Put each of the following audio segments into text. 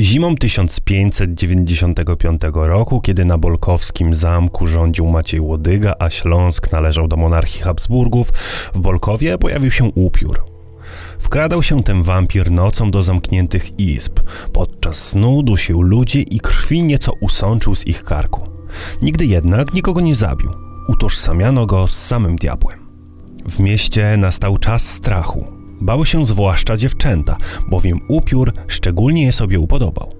Zimą 1595 roku, kiedy na Bolkowskim zamku rządził Maciej Łodyga, a Śląsk należał do monarchii Habsburgów, w Bolkowie pojawił się upiór. Wkradał się ten wampir nocą do zamkniętych izb. Podczas snu dusił ludzi i krwi nieco usączył z ich karku. Nigdy jednak nikogo nie zabił. Utożsamiano go z samym diabłem. W mieście nastał czas strachu. Bały się zwłaszcza dziewczęta, bowiem upiór szczególnie je sobie upodobał.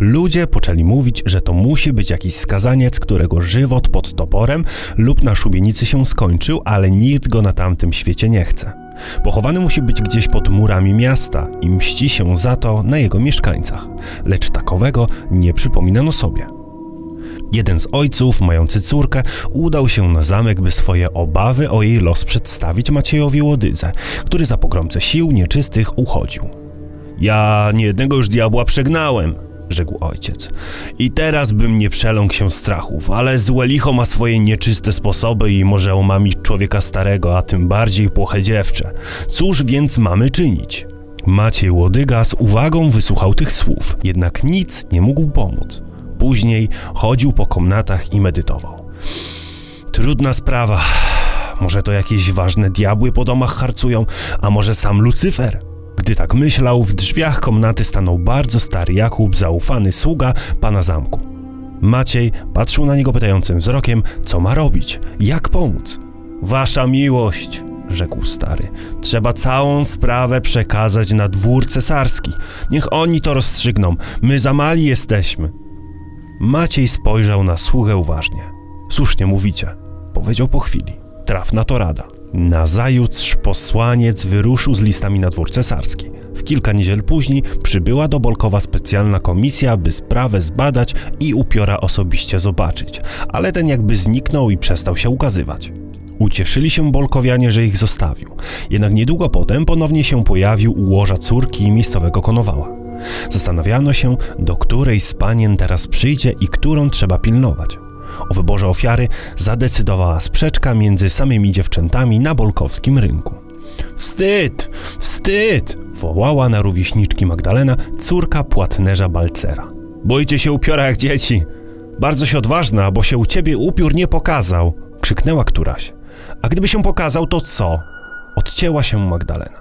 Ludzie poczęli mówić, że to musi być jakiś skazaniec, którego żywot pod toporem lub na szubienicy się skończył, ale nikt go na tamtym świecie nie chce. Pochowany musi być gdzieś pod murami miasta i mści się za to na jego mieszkańcach, lecz takowego nie przypominano sobie. Jeden z ojców, mający córkę, udał się na zamek, by swoje obawy o jej los przedstawić Maciejowi Łodydze, który za pogromcę sił nieczystych uchodził. Ja niejednego już diabła przegnałem, rzekł ojciec. I teraz bym nie przeląkł się strachów, ale złe licho ma swoje nieczyste sposoby i może omamić człowieka starego, a tym bardziej płoche dziewczę. Cóż więc mamy czynić? Maciej Łodyga z uwagą wysłuchał tych słów, jednak nic nie mógł pomóc. Później chodził po komnatach i medytował. Trudna sprawa. Może to jakieś ważne diabły po domach harcują, a może sam Lucyfer? Gdy tak myślał, w drzwiach komnaty stanął bardzo stary Jakub, zaufany sługa pana zamku. Maciej patrzył na niego pytającym wzrokiem, co ma robić, jak pomóc. Wasza miłość, rzekł stary, trzeba całą sprawę przekazać na dwór cesarski. Niech oni to rozstrzygną, my za mali jesteśmy. Maciej spojrzał na sługę uważnie. Słusznie mówicie, powiedział po chwili. Trafna to rada. Nazajutrz posłaniec wyruszył z listami na dwór cesarski. W kilka niedziel później przybyła do Bolkowa specjalna komisja, by sprawę zbadać i upiora osobiście zobaczyć, ale ten jakby zniknął i przestał się ukazywać. Ucieszyli się Bolkowianie, że ich zostawił, jednak niedługo potem ponownie się pojawił u łoża córki miejscowego konowała. Zastanawiano się, do której z panien teraz przyjdzie i którą trzeba pilnować. O wyborze ofiary zadecydowała sprzeczka między samymi dziewczętami na bolkowskim rynku. Wstyd! Wstyd! wołała na rówieśniczki Magdalena, córka płatnerza Balcera. Boicie się upiora jak dzieci. Bardzo się odważna, bo się u ciebie upiór nie pokazał, krzyknęła któraś. A gdyby się pokazał, to co? Odcięła się Magdalena.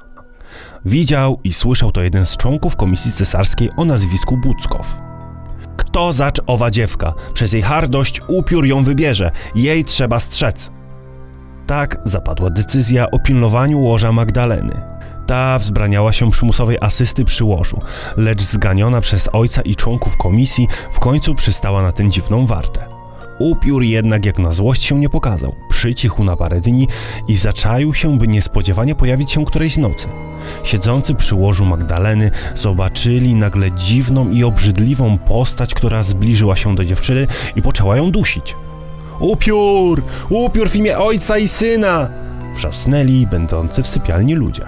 Widział i słyszał to jeden z członków komisji cesarskiej o nazwisku Buckow. Kto zacz owa dziewka? Przez jej hardość upiór ją wybierze. Jej trzeba strzec. Tak zapadła decyzja o pilnowaniu łoża Magdaleny. Ta wzbraniała się przymusowej asysty przy łożu, lecz zganiona przez ojca i członków komisji w końcu przystała na tę dziwną wartę. Upiór jednak jak na złość się nie pokazał. Przycichł na parę dni i zaczaił się, by niespodziewanie pojawić się którejś nocy. Siedzący przy łożu Magdaleny zobaczyli nagle dziwną i obrzydliwą postać, która zbliżyła się do dziewczyny i poczęła ją dusić. Upiór! Upiór w imię ojca i syna! Wrzasnęli będący w sypialni ludzie.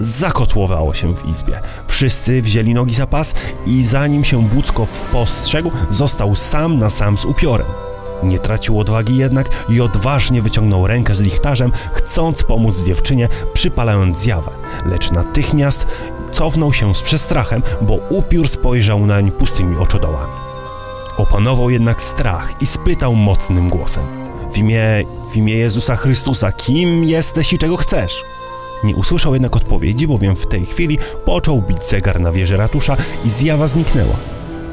Zakotłowało się w izbie. Wszyscy wzięli nogi za pas i zanim się Buckow postrzegł, został sam na sam z upiorem. Nie tracił odwagi jednak i odważnie wyciągnął rękę z lichtarzem, chcąc pomóc dziewczynie, przypalając zjawę, lecz natychmiast cofnął się z przestrachem, bo upiór spojrzał nań pustymi oczodołami. Opanował jednak strach i spytał mocnym głosem: W imię, w imię Jezusa Chrystusa, kim jesteś i czego chcesz? Nie usłyszał jednak odpowiedzi, bowiem w tej chwili począł bić zegar na wieży ratusza i zjawa zniknęła.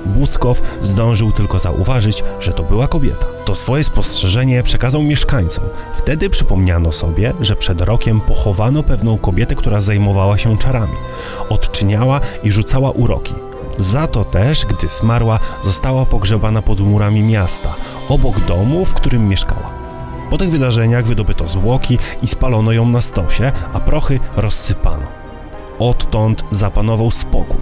Buckow zdążył tylko zauważyć, że to była kobieta. To swoje spostrzeżenie przekazał mieszkańcom. Wtedy przypomniano sobie, że przed rokiem pochowano pewną kobietę, która zajmowała się czarami. Odczyniała i rzucała uroki. Za to też, gdy zmarła, została pogrzebana pod murami miasta, obok domu, w którym mieszkała. Po tych wydarzeniach wydobyto zwłoki i spalono ją na stosie, a prochy rozsypano. Odtąd zapanował spokój.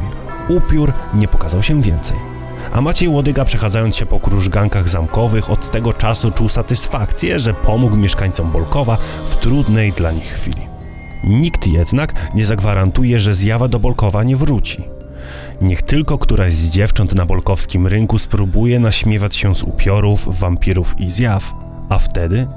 Upiór nie pokazał się więcej. A Maciej Łodyga, przechadzając się po krużgankach zamkowych, od tego czasu czuł satysfakcję, że pomógł mieszkańcom Bolkowa w trudnej dla nich chwili. Nikt jednak nie zagwarantuje, że zjawa do Bolkowa nie wróci. Niech tylko któraś z dziewcząt na bolkowskim rynku spróbuje naśmiewać się z upiorów, wampirów i zjaw, a wtedy